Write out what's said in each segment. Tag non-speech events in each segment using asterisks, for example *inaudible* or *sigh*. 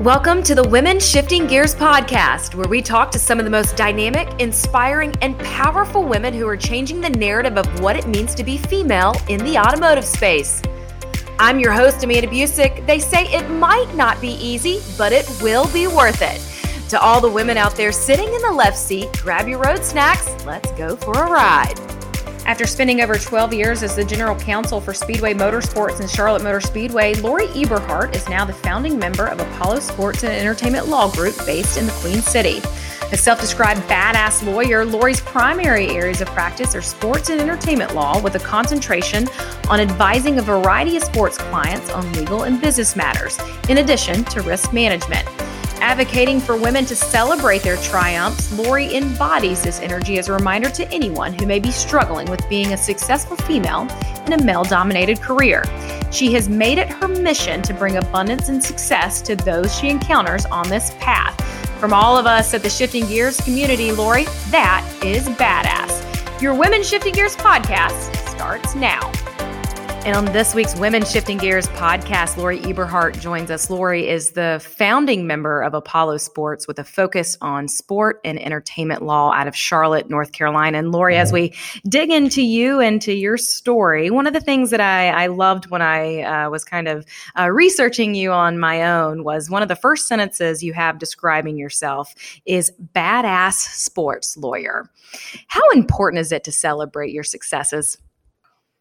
Welcome to the Women Shifting Gears podcast, where we talk to some of the most dynamic, inspiring, and powerful women who are changing the narrative of what it means to be female in the automotive space. I'm your host, Amanda Busick. They say it might not be easy, but it will be worth it. To all the women out there sitting in the left seat, grab your road snacks. Let's go for a ride. After spending over 12 years as the general counsel for Speedway Motorsports and Charlotte Motor Speedway, Lori Eberhart is now the founding member of Apollo Sports and Entertainment Law Group based in the Queen City. A self described badass lawyer, Lori's primary areas of practice are sports and entertainment law with a concentration on advising a variety of sports clients on legal and business matters, in addition to risk management. Advocating for women to celebrate their triumphs, Lori embodies this energy as a reminder to anyone who may be struggling with being a successful female in a male dominated career. She has made it her mission to bring abundance and success to those she encounters on this path. From all of us at the Shifting Gears community, Lori, that is badass. Your Women Shifting Gears podcast starts now. And on this week's Women Shifting Gears podcast, Lori Eberhart joins us. Lori is the founding member of Apollo Sports with a focus on sport and entertainment law out of Charlotte, North Carolina. And Lori, as we dig into you and to your story, one of the things that I, I loved when I uh, was kind of uh, researching you on my own was one of the first sentences you have describing yourself is badass sports lawyer. How important is it to celebrate your successes?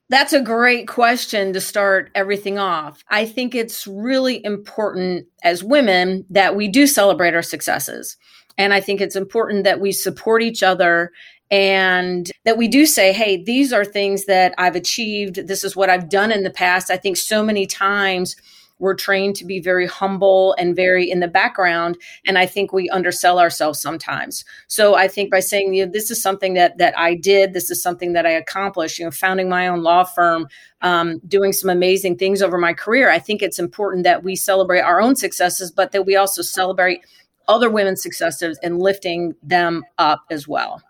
That's a great question to start everything off. I think it's really important as women that we do celebrate our successes. And I think it's important that we support each other and that we do say, hey, these are things that I've achieved. This is what I've done in the past. I think so many times we're trained to be very humble and very in the background and i think we undersell ourselves sometimes. So i think by saying you know, this is something that that i did this is something that i accomplished you know founding my own law firm um, doing some amazing things over my career i think it's important that we celebrate our own successes but that we also celebrate other women's successes and lifting them up as well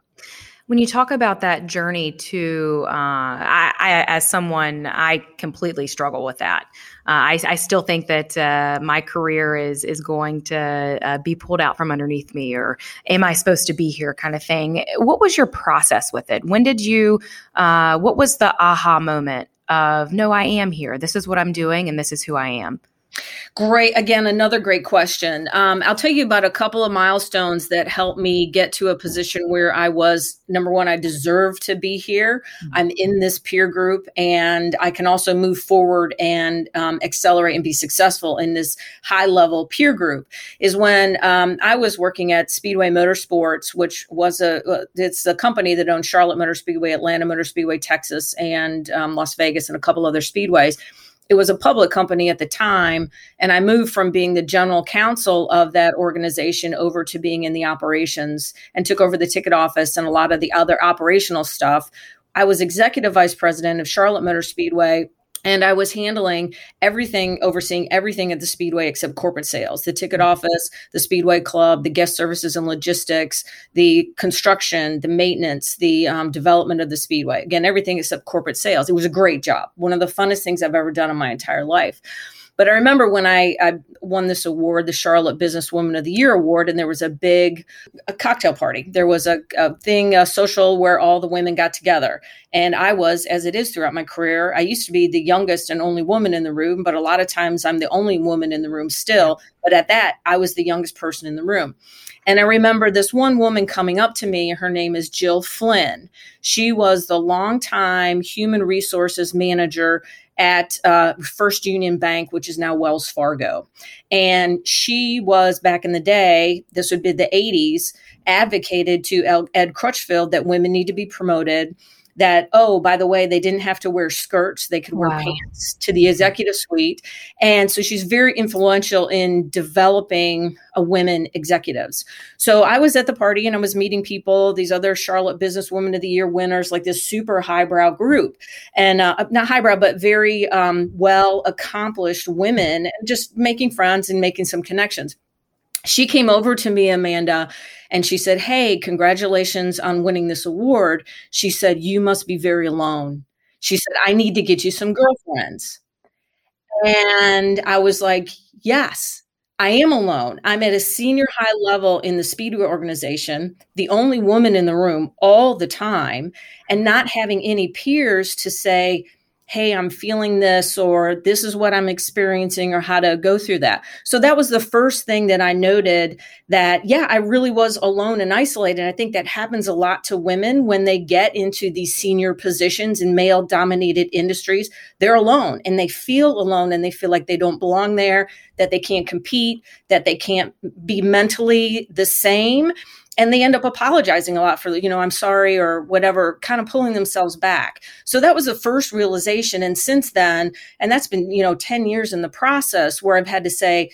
when you talk about that journey to, uh, I, I, as someone, I completely struggle with that. Uh, I, I, still think that uh, my career is is going to uh, be pulled out from underneath me, or am I supposed to be here, kind of thing. What was your process with it? When did you? Uh, what was the aha moment of no, I am here. This is what I'm doing, and this is who I am. Great. Again, another great question. Um, I'll tell you about a couple of milestones that helped me get to a position where I was number one, I deserve to be here. Mm-hmm. I'm in this peer group, and I can also move forward and um, accelerate and be successful in this high level peer group. Is when um, I was working at Speedway Motorsports, which was a uh, it's a company that owns Charlotte Motor Speedway, Atlanta Motor Speedway, Texas, and um, Las Vegas, and a couple other speedways it was a public company at the time and i moved from being the general counsel of that organization over to being in the operations and took over the ticket office and a lot of the other operational stuff. I was executive vice president of charlotte motor speedway and I was handling everything, overseeing everything at the Speedway except corporate sales, the ticket mm-hmm. office, the Speedway Club, the guest services and logistics, the construction, the maintenance, the um, development of the Speedway. Again, everything except corporate sales. It was a great job, one of the funnest things I've ever done in my entire life. But I remember when I, I won this award, the Charlotte Businesswoman of the Year award, and there was a big a cocktail party. There was a, a thing, a social where all the women got together. And I was, as it is throughout my career, I used to be the youngest and only woman in the room, but a lot of times I'm the only woman in the room still. But at that, I was the youngest person in the room. And I remember this one woman coming up to me. Her name is Jill Flynn. She was the longtime human resources manager at uh, First Union Bank, which is now Wells Fargo. And she was back in the day, this would be the 80s, advocated to Ed Crutchfield that women need to be promoted that oh by the way they didn't have to wear skirts. They could wear wow. pants to the executive suite. And so she's very influential in developing a women executives. So i was at the party and i was meeting people these other charlotte business women of the year winners like this super highbrow group. And uh, not highbrow but very um, well accomplished women just making friends and making some connections she came over to me amanda and she said, Hey, congratulations on winning this award. She said, You must be very alone. She said, I need to get you some girlfriends. And I was like, Yes. I am alone. I'm at a senior high level in the Speedway organization, the only woman in the room all the time, and not having any peers to say, hey, I'm feeling this, or this is what I'm experiencing, or how to go through that. So that was the first thing that I noted that, yeah, I really was alone and isolated. I think that happens a lot to women when they get into these senior positions in male dominated industries. They're alone and they feel alone and they feel like they don't belong there, that they can't compete, that they can't be mentally the same and they end up apologizing a lot for you know i'm sorry or whatever kind of pulling themselves back. So that was the first realization and since then and that's been you know 10 years in the process where i've had to say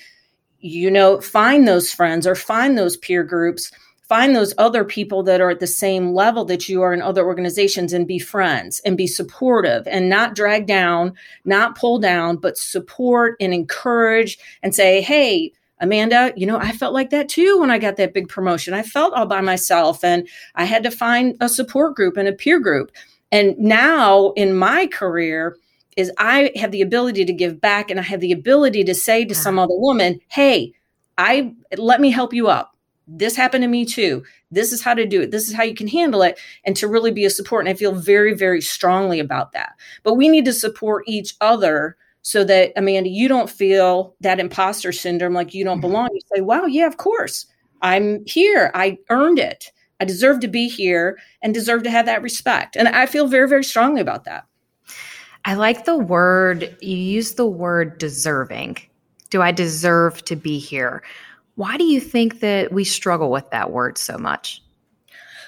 you know find those friends or find those peer groups find those other people that are at the same level that you are in other organizations and be friends and be supportive and not drag down not pull down but support and encourage and say hey Amanda, you know, I felt like that too when I got that big promotion. I felt all by myself and I had to find a support group and a peer group. And now in my career, is I have the ability to give back and I have the ability to say to some other woman, "Hey, I let me help you up. This happened to me too. This is how to do it. This is how you can handle it and to really be a support and I feel very very strongly about that. But we need to support each other so that Amanda, you don't feel that imposter syndrome like you don't mm-hmm. belong. You say, wow, yeah, of course. I'm here. I earned it. I deserve to be here and deserve to have that respect. And I feel very, very strongly about that. I like the word, you use the word deserving. Do I deserve to be here? Why do you think that we struggle with that word so much?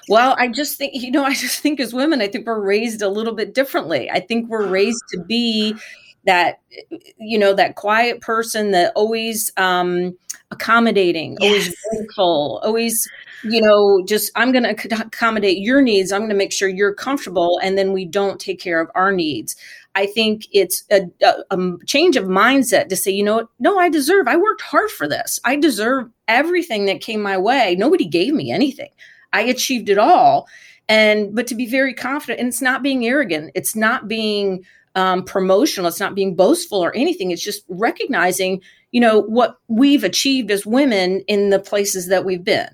Well, I just think, you know, *laughs* I just think as women, I think we're raised a little bit differently. I think we're raised to be that you know that quiet person that always um accommodating yes. always grateful always you know just i'm going to accommodate your needs. I'm going to make sure you're comfortable and then we don't take care of our needs. I think it's a, a, a change of mindset to say you know no i deserve i worked hard for this. I deserve everything that came my way. Nobody gave me anything. I achieved it all. And but to be very confident and it's not being arrogant. It's not being um, promotional. It's not being boastful or anything. It's just recognizing, you know, what we've achieved as women in the places that we've been.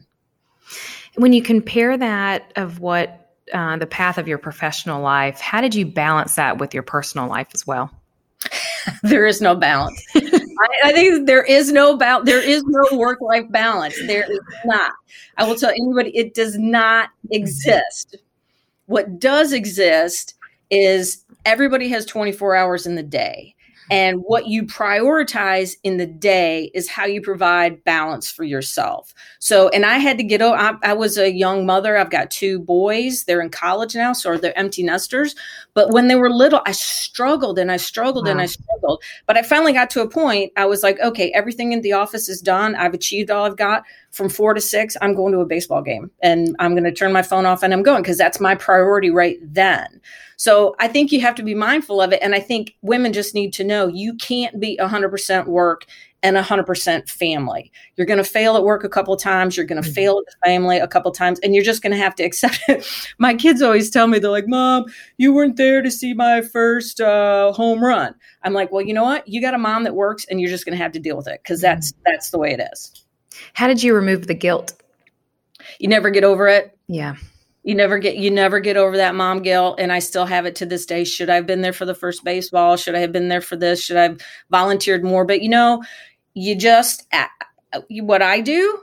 When you compare that of what uh, the path of your professional life, how did you balance that with your personal life as well? *laughs* there is no balance. I, I, think there is no balance. There is no work life balance. There is not. I will tell anybody it does not exist. What does exist is everybody has 24 hours in the day. And what you prioritize in the day is how you provide balance for yourself. So, and I had to get, I, I was a young mother. I've got two boys. They're in college now, so they're empty nesters. But when they were little, I struggled and I struggled wow. and I struggled. But I finally got to a point, I was like, okay, everything in the office is done. I've achieved all I've got. From four to six, I'm going to a baseball game and I'm going to turn my phone off and I'm going because that's my priority right then. So I think you have to be mindful of it. And I think women just need to know you can't be 100% work and 100% family. You're going to fail at work a couple times. You're going to mm-hmm. fail at the family a couple times, and you're just going to have to accept it. *laughs* my kids always tell me, they're like, Mom, you weren't there to see my first uh, home run. I'm like, well, you know what? You got a mom that works, and you're just going to have to deal with it because that's mm-hmm. that's the way it is. How did you remove the guilt? You never get over it. Yeah. You never get you never get over that mom guilt and i still have it to this day. Should i have been there for the first baseball? Should i have been there for this? Should i have volunteered more? But you know you just what i do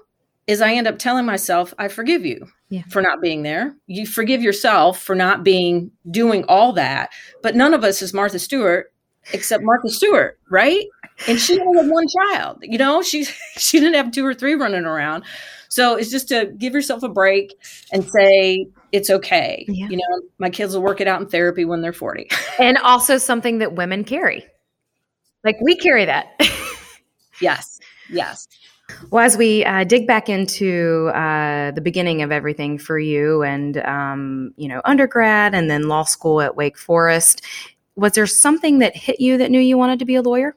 is i end up telling myself i forgive you yeah. for not being there. You forgive yourself for not being doing all that. But none of us is martha stewart except martha stewart right and she only had one child you know she *laughs* she didn't have two or three running around so it's just to give yourself a break and say it's okay. Yeah. You know, my kids will work it out in therapy when they're 40. *laughs* and also something that women carry. Like we carry that. *laughs* yes. Yes. Well, as we uh, dig back into uh, the beginning of everything for you and, um, you know, undergrad and then law school at Wake Forest, was there something that hit you that knew you wanted to be a lawyer?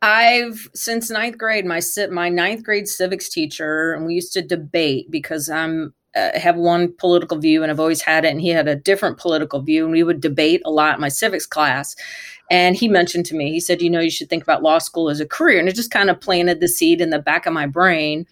I've since ninth grade, my my ninth grade civics teacher, and we used to debate because I'm uh, have one political view and I've always had it, and he had a different political view, and we would debate a lot in my civics class. And he mentioned to me, he said, you know, you should think about law school as a career. And it just kind of planted the seed in the back of my brain.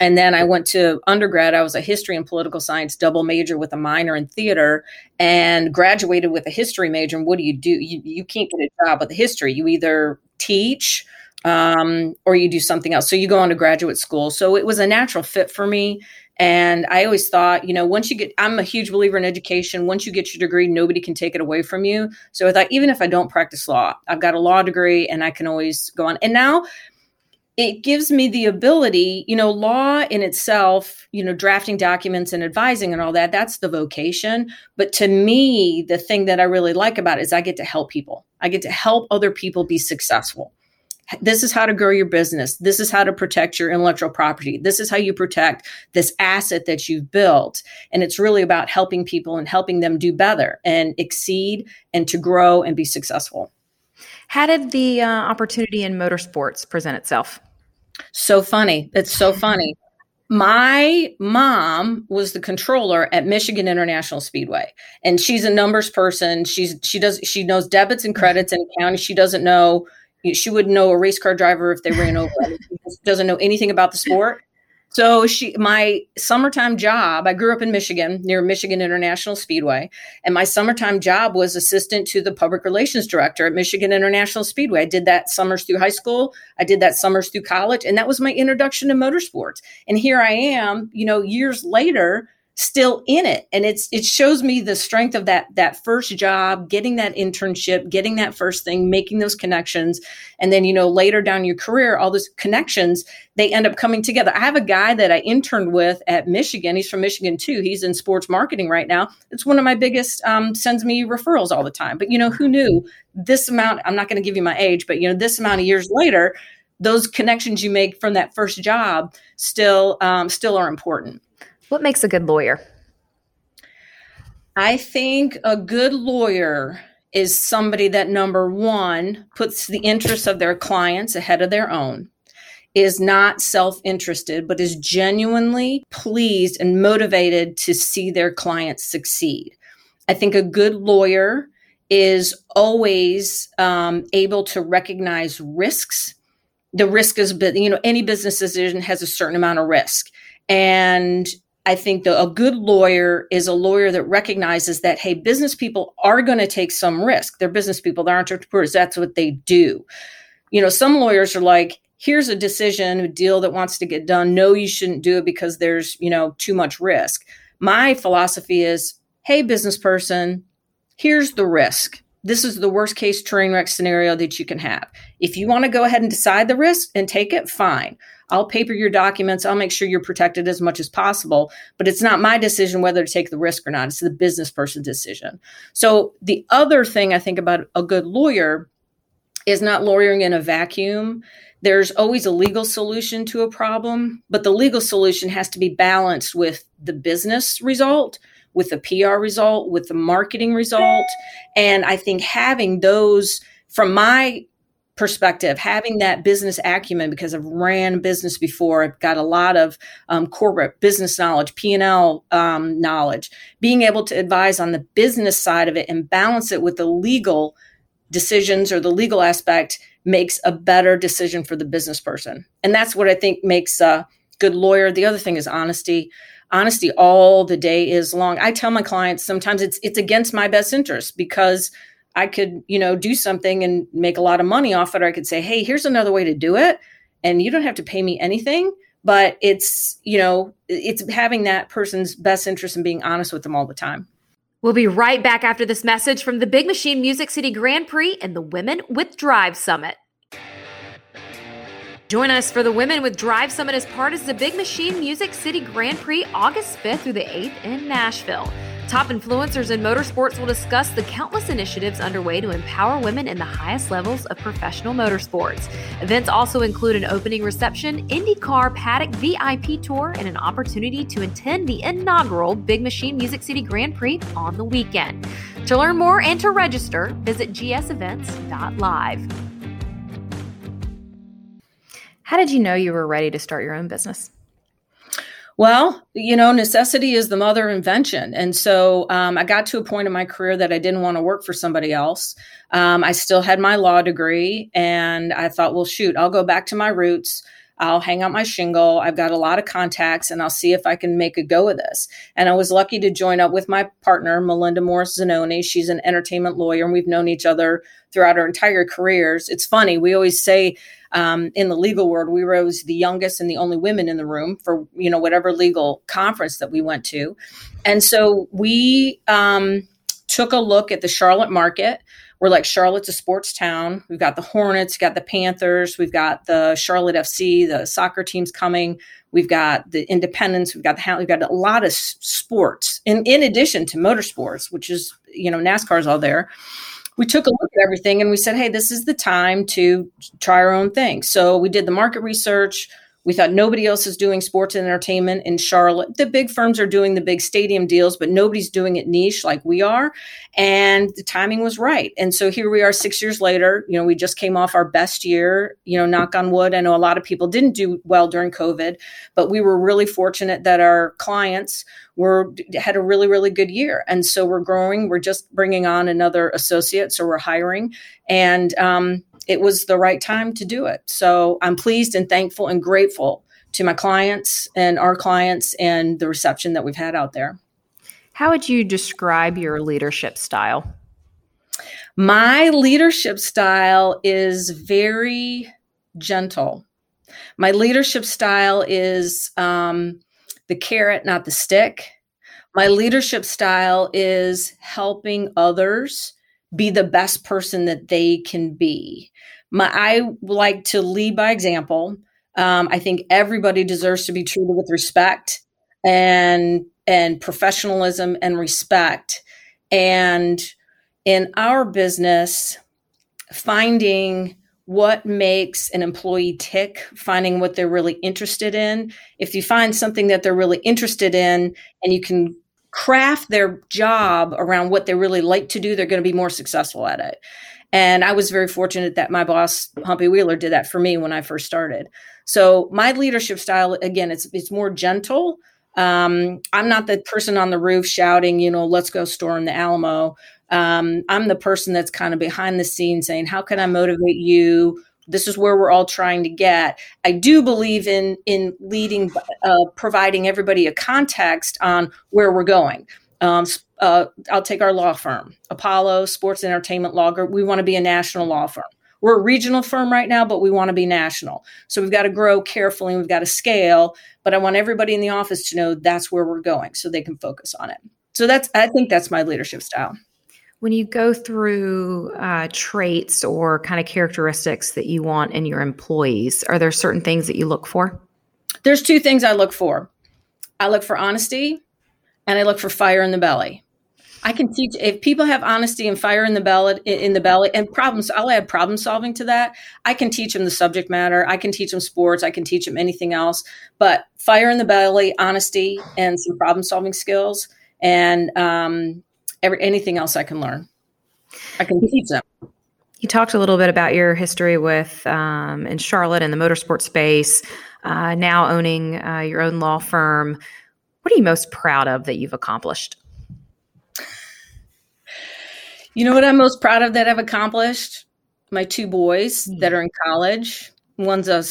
And then I went to undergrad. I was a history and political science double major with a minor in theater and graduated with a history major. And what do you do? You, you can't get a job with history. You either teach um, or you do something else. So you go on to graduate school. So it was a natural fit for me. And I always thought, you know, once you get, I'm a huge believer in education. Once you get your degree, nobody can take it away from you. So I thought, even if I don't practice law, I've got a law degree and I can always go on. And now it gives me the ability, you know, law in itself, you know, drafting documents and advising and all that, that's the vocation. But to me, the thing that I really like about it is I get to help people. I get to help other people be successful this is how to grow your business. This is how to protect your intellectual property. This is how you protect this asset that you've built. And it's really about helping people and helping them do better and exceed and to grow and be successful. How did the uh, opportunity in motorsports present itself? So funny. It's so funny. My mom was the controller at Michigan International Speedway, and she's a numbers person. She's she does she knows debits and credits and accounting. She doesn't know she wouldn't know a race car driver if they ran over. She doesn't know anything about the sport. So she, my summertime job, I grew up in Michigan near Michigan International Speedway, and my summertime job was assistant to the public relations director at Michigan International Speedway. I did that summers through high school. I did that summers through college, and that was my introduction to motorsports. And here I am, you know, years later, still in it. And it's it shows me the strength of that that first job getting that internship getting that first thing making those connections. And then you know later down your career all those connections they end up coming together. I have a guy that i interned with at michigan. He's from michigan too. He's in sports marketing right now. It's one of my biggest um, sends me referrals all the time. But you know who knew this amount i'm not going to give you my age but you know this amount of years later those connections you make from that first job still um, still are important what makes a good lawyer? I think a good lawyer is somebody that number one puts the interests of their clients ahead of their own, is not self interested, but is genuinely pleased and motivated to see their clients succeed. I think a good lawyer is always um, able to recognize risks. The risk is, you know, any business decision has a certain amount of risk. And I think the, a good lawyer is a lawyer that recognizes that, hey, business people are going to take some risk. They're business people, they're entrepreneurs. That's what they do. You know, some lawyers are like, here's a decision, a deal that wants to get done. No, you shouldn't do it because there's, you know, too much risk. My philosophy is, hey, business person, here's the risk. This is the worst case train wreck scenario that you can have. If you want to go ahead and decide the risk and take it, fine. I'll paper your documents. I'll make sure you're protected as much as possible. But it's not my decision whether to take the risk or not. It's the business person's decision. So the other thing I think about a good lawyer is not lawyering in a vacuum. There's always a legal solution to a problem, but the legal solution has to be balanced with the business result, with the PR result, with the marketing result. And I think having those from my perspective, having that business acumen because I've ran business before, I've got a lot of um, corporate business knowledge, P and L um, knowledge, being able to advise on the business side of it and balance it with the legal decisions or the legal aspect makes a better decision for the business person, and that's what I think makes a good lawyer. The other thing is honesty. Honesty all the day is long. I tell my clients sometimes it's it's against my best interest because I could, you know, do something and make a lot of money off it. Or I could say, hey, here's another way to do it. And you don't have to pay me anything. But it's, you know, it's having that person's best interest and being honest with them all the time. We'll be right back after this message from the Big Machine Music City Grand Prix and the Women with Drive Summit. Join us for the Women with Drive Summit as part of the Big Machine Music City Grand Prix August 5th through the 8th in Nashville. Top influencers in motorsports will discuss the countless initiatives underway to empower women in the highest levels of professional motorsports. Events also include an opening reception, IndyCar Paddock VIP tour, and an opportunity to attend the inaugural Big Machine Music City Grand Prix on the weekend. To learn more and to register, visit gsevents.live. How did you know you were ready to start your own business? Well, you know, necessity is the mother of invention. And so um, I got to a point in my career that I didn't want to work for somebody else. Um, I still had my law degree, and I thought, well, shoot, I'll go back to my roots. I'll hang out my shingle. I've got a lot of contacts and I'll see if I can make a go of this. And I was lucky to join up with my partner, Melinda Morris Zanoni. She's an entertainment lawyer and we've known each other throughout our entire careers. It's funny, we always say um, in the legal world, we were always the youngest and the only women in the room for, you know, whatever legal conference that we went to. And so we um, took a look at the Charlotte market we're like Charlotte's a sports town. We've got the Hornets, got the Panthers, we've got the Charlotte FC, the soccer teams coming. We've got the Independence, we've got the we've got a lot of sports. In in addition to motorsports, which is you know NASCAR's all there. We took a look at everything and we said, hey, this is the time to try our own thing. So we did the market research we thought nobody else is doing sports and entertainment in Charlotte. The big firms are doing the big stadium deals, but nobody's doing it niche like we are. And the timing was right. And so here we are six years later. You know, we just came off our best year, you know, knock on wood. I know a lot of people didn't do well during COVID, but we were really fortunate that our clients were had a really, really good year. And so we're growing. We're just bringing on another associate. So we're hiring. And um, it was the right time to do it. So I'm pleased and thankful and grateful to my clients and our clients and the reception that we've had out there. How would you describe your leadership style? My leadership style is very gentle. My leadership style is um, the carrot, not the stick. My leadership style is helping others be the best person that they can be. My, I like to lead by example. Um, I think everybody deserves to be treated with respect and and professionalism and respect. And in our business, finding what makes an employee tick, finding what they're really interested in. If you find something that they're really interested in and you can craft their job around what they really like to do, they're going to be more successful at it. And I was very fortunate that my boss, Humpy Wheeler, did that for me when I first started. So my leadership style, again, it's it's more gentle. Um, I'm not the person on the roof shouting, you know, let's go storm the Alamo. Um, I'm the person that's kind of behind the scenes saying, how can I motivate you? This is where we're all trying to get. I do believe in in leading uh, providing everybody a context on where we're going. Um, uh, i'll take our law firm apollo sports entertainment law group. We want to be a national law firm. We're a regional firm right now but we want to be national. So we've got to grow carefully and we've got to scale but i want everybody in the office to know that's where we're going so they can focus on it. So that's i think that's my leadership style when you go through uh, traits or kind of characteristics that you want in your employees, are there certain things that you look for? There's two things I look for. I look for honesty and I look for fire in the belly. I can teach if people have honesty and fire in the belly in the belly and problems. I'll add problem solving to that. I can teach them the subject matter. I can teach them sports. I can teach them anything else. But fire in the belly, honesty, and some problem solving skills, and um, every, anything else I can learn. I can teach them. You talked a little bit about your history with um, in Charlotte in the motorsport space, uh, now owning uh, your own law firm. What are you most proud of that you've accomplished? You know what I'm most proud of that I've accomplished? My two boys mm-hmm. that are in college. One's a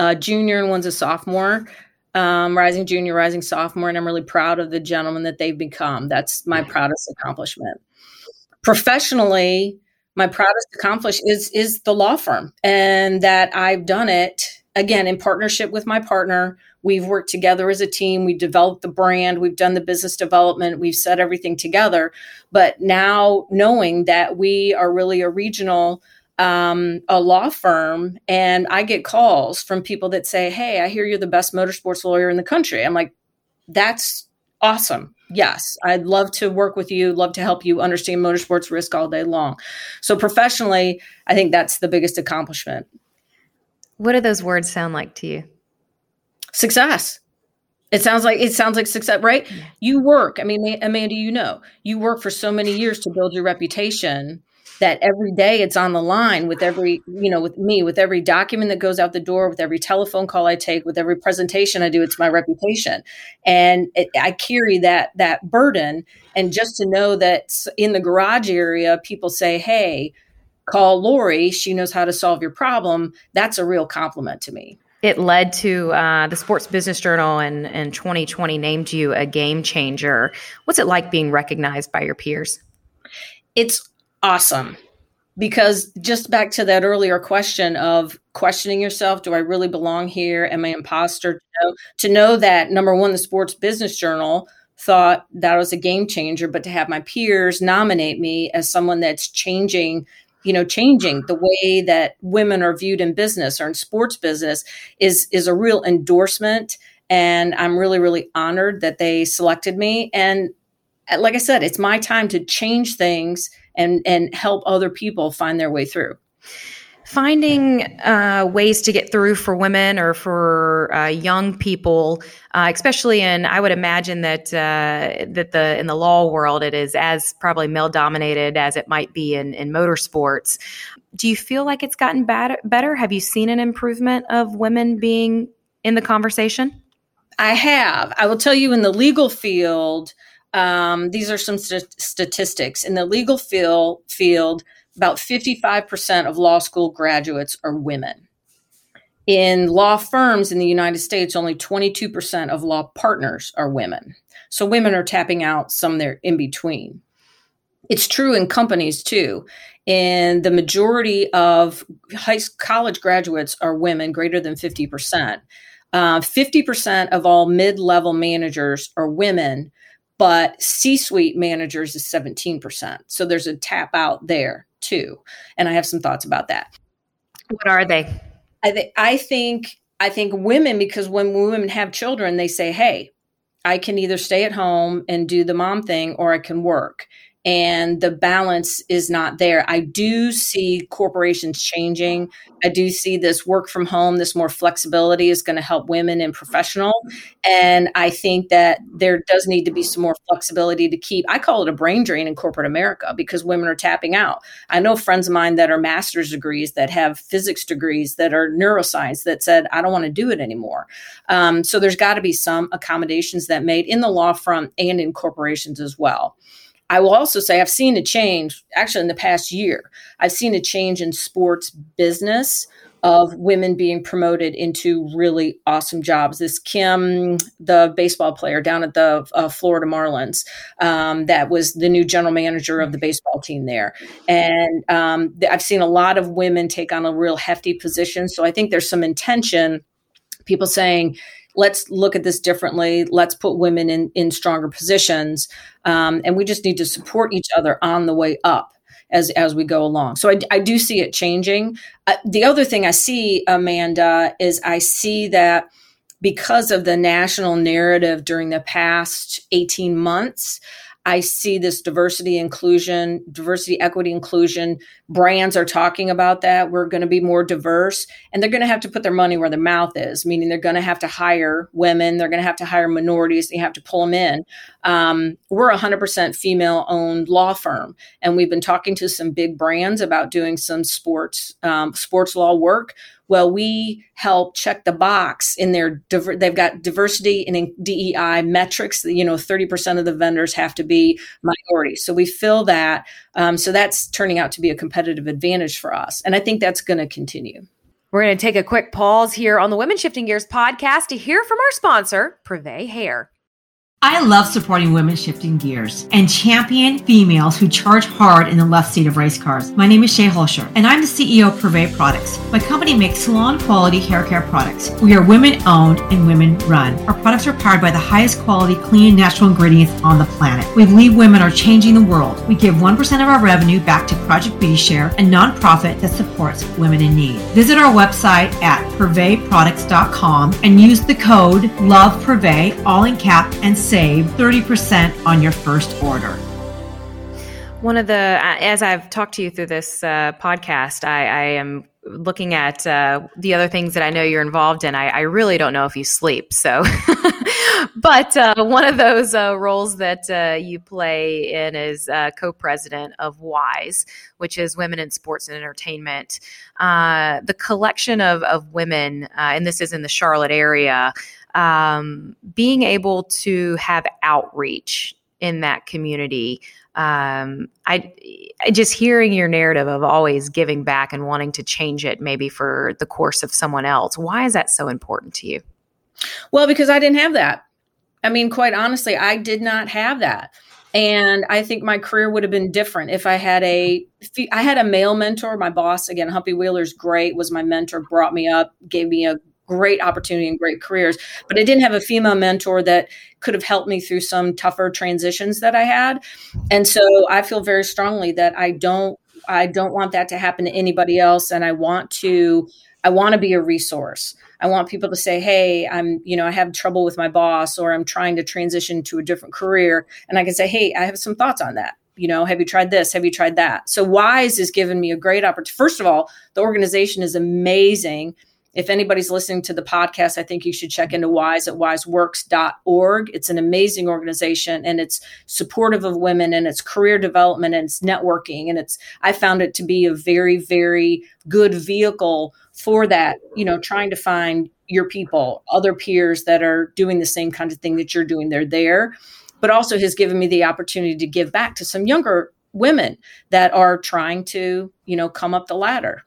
uh, junior and one's a sophomore um, rising junior, rising sophomore, and I'm really proud of the gentleman that they've become. That's my proudest accomplishment. Professionally, my proudest accomplishment is is the law firm, and that I've done it again in partnership with my partner. We've worked together as a team. We developed the brand. We've done the business development. We've set everything together. But now knowing that we are really a regional um, a law firm and I get calls from people that say, Hey, I hear you're the best motorsports lawyer in the country. I'm like, That's awesome. Yes, I'd love to work with you, love to help you understand motorsports risk all day long. So, professionally, I think that's the biggest accomplishment. What do those words sound like to you? Success. It sounds like it sounds like success, right? Yeah. You work. I mean, Amanda, you know, you work for so many years to build your reputation that every day it's on the line with every you know with me with every document that goes out the door with every telephone call i take with every presentation i do it's my reputation. And it, i carry that that burden. And just to know that in the garage area people say hey call lori. She knows how to solve your problem. That's a real compliment to me. It led to uh, the Sports Business Journal in, in 2020 named you a game changer. What's it like being recognized by your peers? It's awesome. Because just back to that earlier question of questioning yourself do i really belong here? Am i imposter? To know, to know that number one the sports business journal thought that was a game changer but to have my peers nominate me as someone that's changing you know changing the way that women are viewed in business or in sports business is is a real endorsement. And i'm really really honored that they selected me. And like i said it's my time to change things and and help other people find their way through finding uh, ways to get through for women or for uh, young people, uh, especially in I would imagine that uh, that the in the law world it is as probably male dominated as it might be in in motorsports. Do you feel like it's gotten bad, better? Have you seen an improvement of women being in the conversation? I have. I will tell you in the legal field. Um, these are some st- statistics in the legal field. Field, about 55% of law school graduates are women. In law firms in the United States, only 22% of law partners are women. So women are tapping out some there in between. It's true in companies too. And the majority of high college graduates are women, greater than 50%. Uh, 50% of all mid level managers are women, but C suite managers is 17%. So there's a tap out there too. And I have some thoughts about that. What are they? I, th- I think I think women because when women have children, they say, "Hey, I can either stay at home and do the mom thing, or I can work." And the balance is not there. I do see corporations changing. I do see this work from home, this more flexibility is going to help women and professional. And I think that there does need to be some more flexibility to keep, I call it a brain drain in corporate America because women are tapping out. I know friends of mine that are master's degrees, that have physics degrees, that are neuroscience, that said, I don't want to do it anymore. Um, so there's got to be some accommodations that made in the law firm and in corporations as well. I will also say I've seen a change actually in the past year. I've seen a change in sports business of women being promoted into really awesome jobs. This Kim, the baseball player down at the uh, Florida Marlins, um, that was the new general manager of the baseball team there. And um, I've seen a lot of women take on a real hefty position. So I think there's some intention, people saying, let's look at this differently. Let's put women in, in stronger positions. Um, and we just need to support each other on the way up as, as we go along. So I, I do see it changing. Uh, the other thing I see, Amanda, is I see that because of the national narrative during the past 18 months, I see this diversity, inclusion, diversity, equity, inclusion. Brands are talking about that. We're going to be more diverse, and they're going to have to put their money where their mouth is, meaning they're going to have to hire women, they're going to have to hire minorities, they have to pull them in. Um, we're a 100% female owned law firm, and we've been talking to some big brands about doing some sports um, sports law work well, we help check the box in their, they've got diversity and DEI metrics. You know, 30% of the vendors have to be minority. So we fill that. Um, so that's turning out to be a competitive advantage for us. And I think that's going to continue. We're going to take a quick pause here on the Women Shifting Gears podcast to hear from our sponsor, Privé Hair. I love supporting women shifting gears and champion females who charge hard in the left seat of race cars. My name is Shay Holscher, and I'm the CEO of Privé Products. My company makes salon quality hair care products. We are women owned and women run. Our products are powered by the highest quality, clean, natural ingredients on the planet. We believe women are changing the world. We give 1% of our revenue back to Project Beauty Share, a nonprofit that supports women in need. Visit our website at priveproducts.com and use the code LOVEPRIVÉ, all in cap, and save 30% on your first order. One of the, as I've talked to you through this uh, podcast, I, I am looking at uh, the other things that I know you're involved in, I, I really don't know if you sleep. So, *laughs* but uh, one of those uh, roles that uh, you play in is uh, co-president of WISE, which is Women in Sports and Entertainment. Uh, the collection of of women, and this is in the Charlotte area, um, being able to have outreach in that community um, I, I just hearing your narrative of always giving back and wanting to change it maybe for the course of someone else. Why is that so important to you? Well, because I didn't have that. I mean, quite honestly, I did not have that. And I think my career would have been different if I had a I had a male mentor. My boss, again, Humpy Wheeler's great, was my mentor, brought me up, gave me a great opportunity and great careers. But I didn't have a female mentor that could have helped me through some tougher transitions that I had. And so I feel very strongly that I don't I don't want that to happen to anybody else and I want to I want to be a resource. I want people to say, "Hey, I'm, you know, I have trouble with my boss or I'm trying to transition to a different career." And I can say, "Hey, I have some thoughts on that." You know, have you tried this? Have you tried that? So Wise has given me a great opportunity. First of all, the organization is amazing if anybody's listening to the podcast, I think you should check into WISE at wiseworks.org. It's an amazing organization and it's supportive of women and it's career development and it's networking. And it's, I found it to be a very, very good vehicle for that, you know, trying to find your people, other peers that are doing the same kind of thing that you're doing. They're there, but also has given me the opportunity to give back to some younger women that are trying to, you know, come up the ladder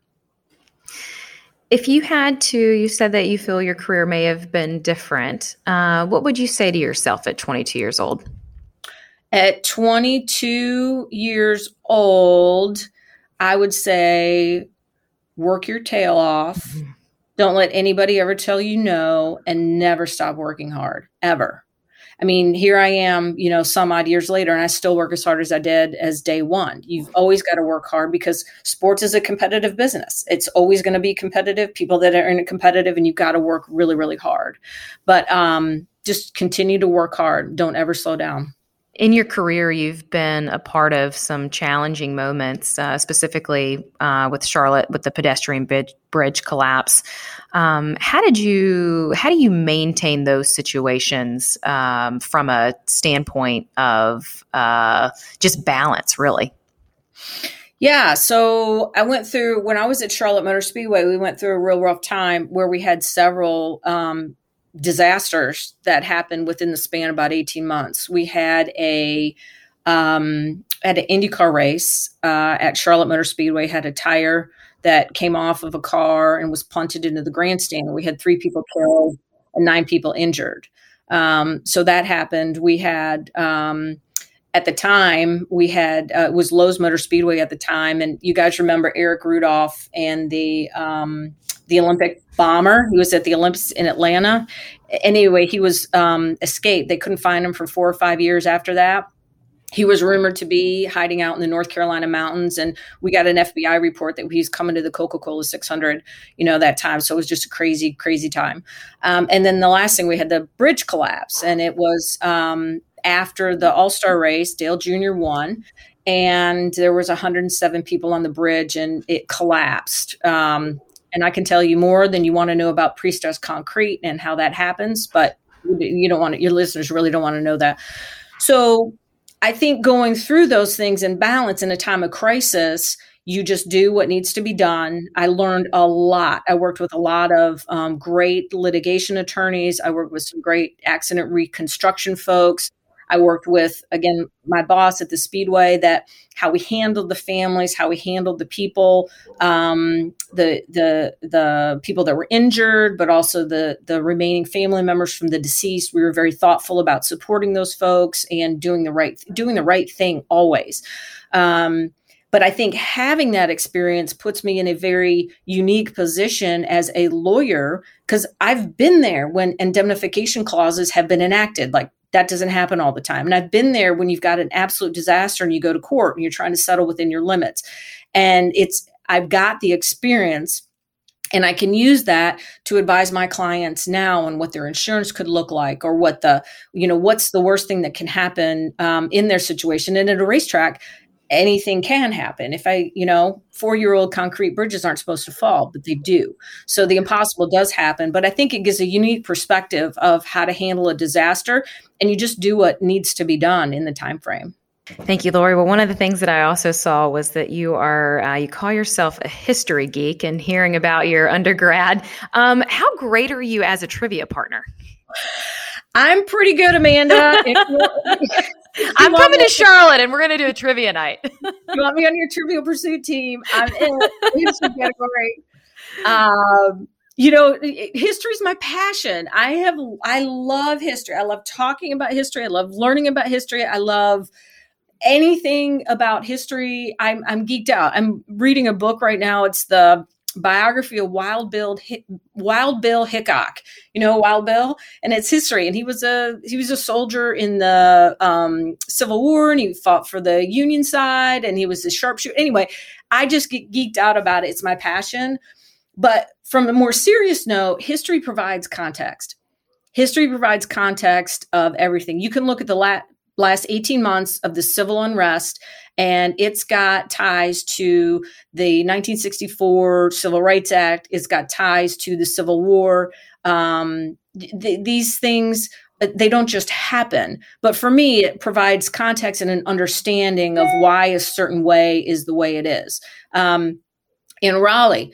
if you had to, you said that you feel your career may have been different. Uh, what would you say to yourself at 22 years old? At 22 years old, I would say work your tail off. Mm-hmm. Don't let anybody ever tell you no and never stop working hard, ever. I mean, here I am, you know, some odd years later, and I still work as hard as I did as day one. You've always got to work hard because sports is a competitive business. It's always going to be competitive. People that are in it competitive, and you've got to work really, really hard. But um, just continue to work hard. Don't ever slow down in your career, you've been a part of some challenging moments, uh, specifically uh, with Charlotte with the pedestrian bridge, bridge collapse. Um, how did you how do you maintain those situations um, from a standpoint of uh, just balance, really? Yeah, so I went through when I was at Charlotte Motor Speedway. We went through a real rough time where we had several um, disasters that happened within the span of about 18 months. We had a um, had an IndyCar race uh, at Charlotte Motor Speedway, had a tire that came off of a car and was punted into the grandstand. We had three people killed and nine people injured. Um, so that happened. We had um, at the time we had uh, it was Lowe's Motor Speedway at the time, and you guys remember Eric Rudolph and the um, the Olympic bomber. He was at the Olympics in Atlanta. Anyway, he was um, escaped. They couldn't find him for four or five years after that. He was rumored to be hiding out in the North Carolina mountains, and we got an FBI report that he's coming to the Coca Cola 600, you know, that time. So it was just a crazy, crazy time. Um, and then the last thing we had the bridge collapse, and it was um, after the All Star race. Dale Jr. won, and there was 107 people on the bridge, and it collapsed. Um, and I can tell you more than you want to know about pre-stressed concrete and how that happens, but you don't want to, your listeners really don't want to know that. So I think going through those things in balance in a time of crisis, you just do what needs to be done. I learned a lot. I worked with a lot of um, great litigation attorneys. I worked with some great accident reconstruction folks. I worked with, again, my boss at the Speedway that how we handled the families, how we handled the people, um, the the the people that were injured, but also the the remaining family members from the deceased. We were very thoughtful about supporting those folks and doing the right doing the right thing always. Um, but I think having that experience puts me in a very unique position as a lawyer because I've been there when indemnification clauses have been enacted, like that doesn't happen all the time. And I've been there when you've got an absolute disaster and you go to court and you're trying to settle within your limits. And it's, I've got the experience and I can use that to advise my clients now on what their insurance could look like or what the, you know, what's the worst thing that can happen um, in their situation. And at a racetrack, anything can happen. If I, you know, four year old concrete bridges aren't supposed to fall, but they do. So the impossible does happen. But I think it gives a unique perspective of how to handle a disaster, and you just do what needs to be done in the time frame. Thank you, Lori. Well, one of the things that I also saw was that you are uh, you call yourself a history geek, and hearing about your undergrad, um, how great are you as a trivia partner? I'm pretty good, Amanda. *laughs* I'm coming to Charlotte and we're going to do a trivia night. *laughs* you want me on your Trivial Pursuit team? I'm in *laughs* history category. Um, you know, history is my passion. I have, I love history. I love talking about history. I love learning about history. I love anything about history. I'm, I'm geeked out. I'm reading a book right now. It's the biography of Wild Bill Wild Bill Hickok. You know Wild Bill, and it's history. And he was a he was a soldier in the um, Civil War, and he fought for the Union side, and he was a sharpshooter. Anyway, I just get geeked out about it. It's my passion. But from a more serious note, history provides context. History provides context of everything. You can look at the lat last 18 months of the civil unrest and it's got ties to the 1964 Civil Rights Act. It's got ties to the Civil War. Um, th- these things uh, they don't just happen, but for me, it provides context and an understanding of why a certain way is the way it is. Um, in Raleigh,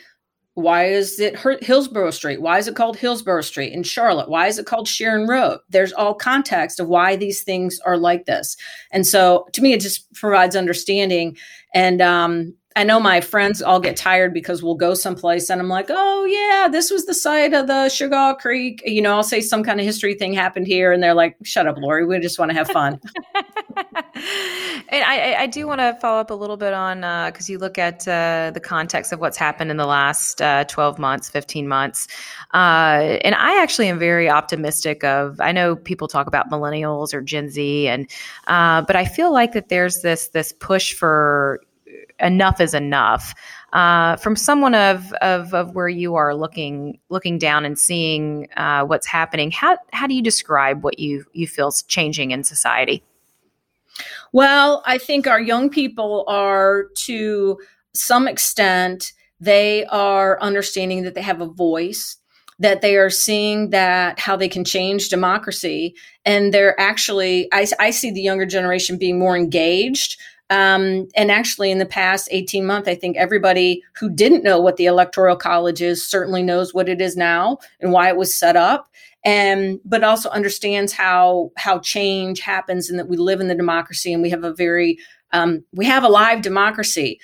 why is it Hillsborough Street? Why is it called Hillsborough Street? In Charlotte, why is it called Sharon Road? There's all context of why these things are like this. And so to me, it just provides understanding. And um, I know my friends all get tired because we'll go someplace and I'm like, oh, yeah, this was the site of the Sugar Creek. You know, I'll say some kind of history thing happened here. And they're like, shut up, Lori. We just want to have fun. *laughs* and I, I do want to follow up a little bit on because uh, you look at uh, the context of what's happened in the last uh, 12 months, 15 months. Uh, and I actually am very optimistic of, I know people talk about millennials or Gen Z, and uh, but I feel like that there's this this push for enough is enough. Uh, from someone of, of of where you are looking looking down and seeing uh, what's happening, how how do you describe what you you feel is changing in society? Well, I think our young people are to some extent they are understanding that they have a voice that they are seeing that how they can change democracy and they're actually I, I see the younger generation being more engaged um, and actually, in the past 18 months, I think everybody who didn't know what the Electoral College is certainly knows what it is now and why it was set up. And but also understands how how change happens and that we live in the democracy and we have a very um, we have a live democracy.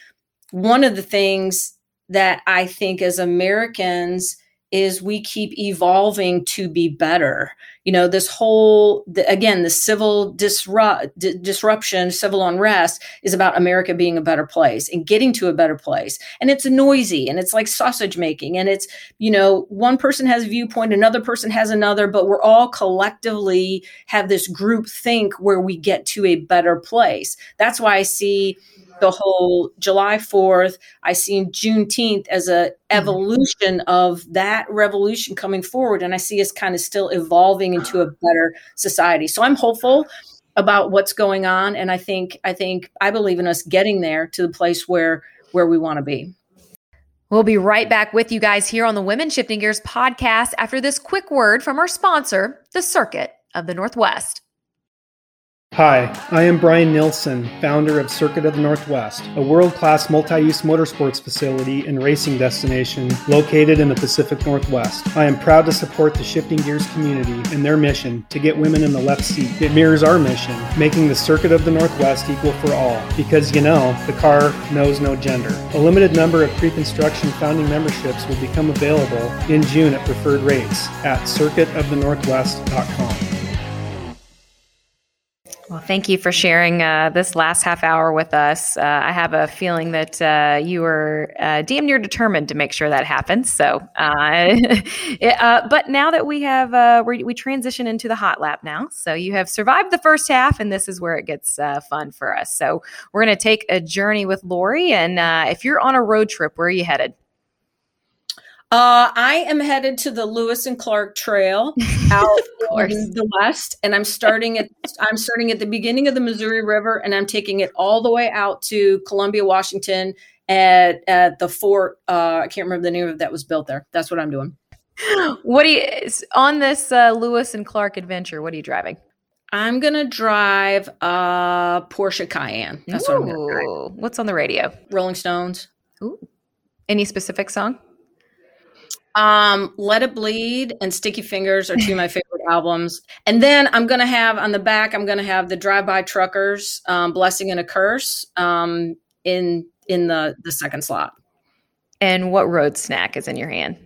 One of the things that I think as Americans is we keep evolving to be better you know this whole the, again the civil disrupt d- disruption civil unrest is about america being a better place and getting to a better place. And it's noisy and it's like sausage making and it's you know one person has a viewpoint another person has another but we're all collectively have this group think where we get to a better place. That's why i see the whole July 4th. I see Juneteenth as a mm-hmm. evolution of that revolution coming forward. And I see us kind of still evolving into a better society. So I'm hopeful about what's going on. And I think, I think, I believe in us getting there to the place where, where we want to be. We'll be right back with you guys here on the Women Shifting Gears podcast after this quick word from our sponsor, the Circuit of the Northwest. Hi, I am Brian Nilsson, founder of Circuit of the Northwest, a world class multi use motorsports facility and racing destination located in the Pacific Northwest. I am proud to support the Shifting Gears community and their mission to get women in the left seat. It mirrors our mission, making the Circuit of the Northwest equal for all, because you know, the car knows no gender. A limited number of pre construction founding memberships will become available in June at preferred rates at circuitofthenorthwest.com. Well, thank you for sharing uh, this last half hour with us. Uh, I have a feeling that uh, you were uh, damn near determined to make sure that happens. So, uh, *laughs* it, uh, but now that we have, we, we transition into the hot lap now. So you have survived the first half, and this is where it gets fun for us. So we're going to take a journey with Lori. And if you're on a road trip, where are you headed? Uh, I am headed to the Lewis and Clark Trail *laughs* out the west, and I'm starting at I'm starting at the beginning of the Missouri River, and I'm taking it all the way out to Columbia, Washington, at at the fort. Uh, I can't remember the name of it that was built there. That's what I'm doing. What do you on this uh, Lewis and Clark adventure? What are you driving? I'm gonna drive a Porsche Cayenne. That's Ooh, what I'm gonna drive. What's on the radio? Rolling Stones. Ooh. Any specific song? Um, Let It Bleed and Sticky Fingers are two of my *laughs* favorite albums. And then I'm gonna have on the back, I'm gonna have the Drive By Truckers, um, Blessing and a Curse, um, in in the the second slot. And what road snack is in your hand?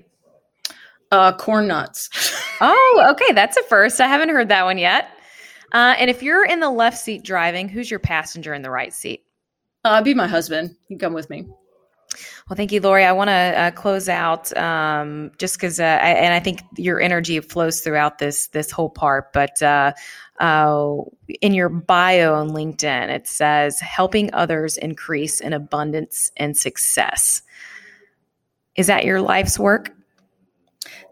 Uh, corn nuts. *laughs* oh, okay, that's a first. I haven't heard that one yet. Uh, and if you're in the left seat driving, who's your passenger in the right seat? Uh, be my husband. You come with me. Well, thank you, Lori. I want to uh, close out um, just because, uh, and I think your energy flows throughout this this whole part. But uh, uh, in your bio on LinkedIn, it says helping others increase in abundance and success. Is that your life's work?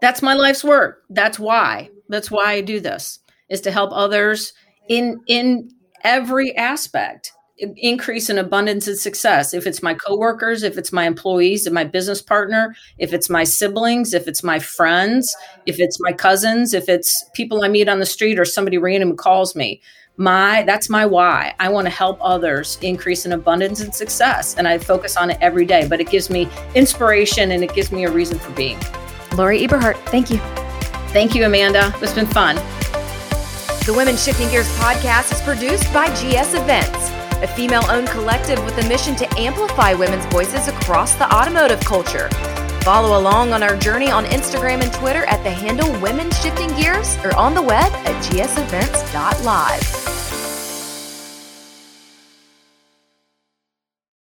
That's my life's work. That's why. That's why I do this is to help others in in every aspect increase in abundance and success. If it's my coworkers if it's my employees if my business partner if it's my siblings if it's my friends if it's my cousins if it's people i meet on the street or somebody random calls me. My that's my why. I want to help others increase in abundance and success and i focus on it every day but it gives me inspiration and it gives me a reason for being. Lori eberhardt thank you. Thank you amanda. It's been fun. The Women Shifting Gears podcast is produced by GS Events, a female owned collective with a mission to amplify women's voices across the automotive culture. Follow along on our journey on Instagram and Twitter at the handle Women Shifting Gears or on the web at gsevents.live.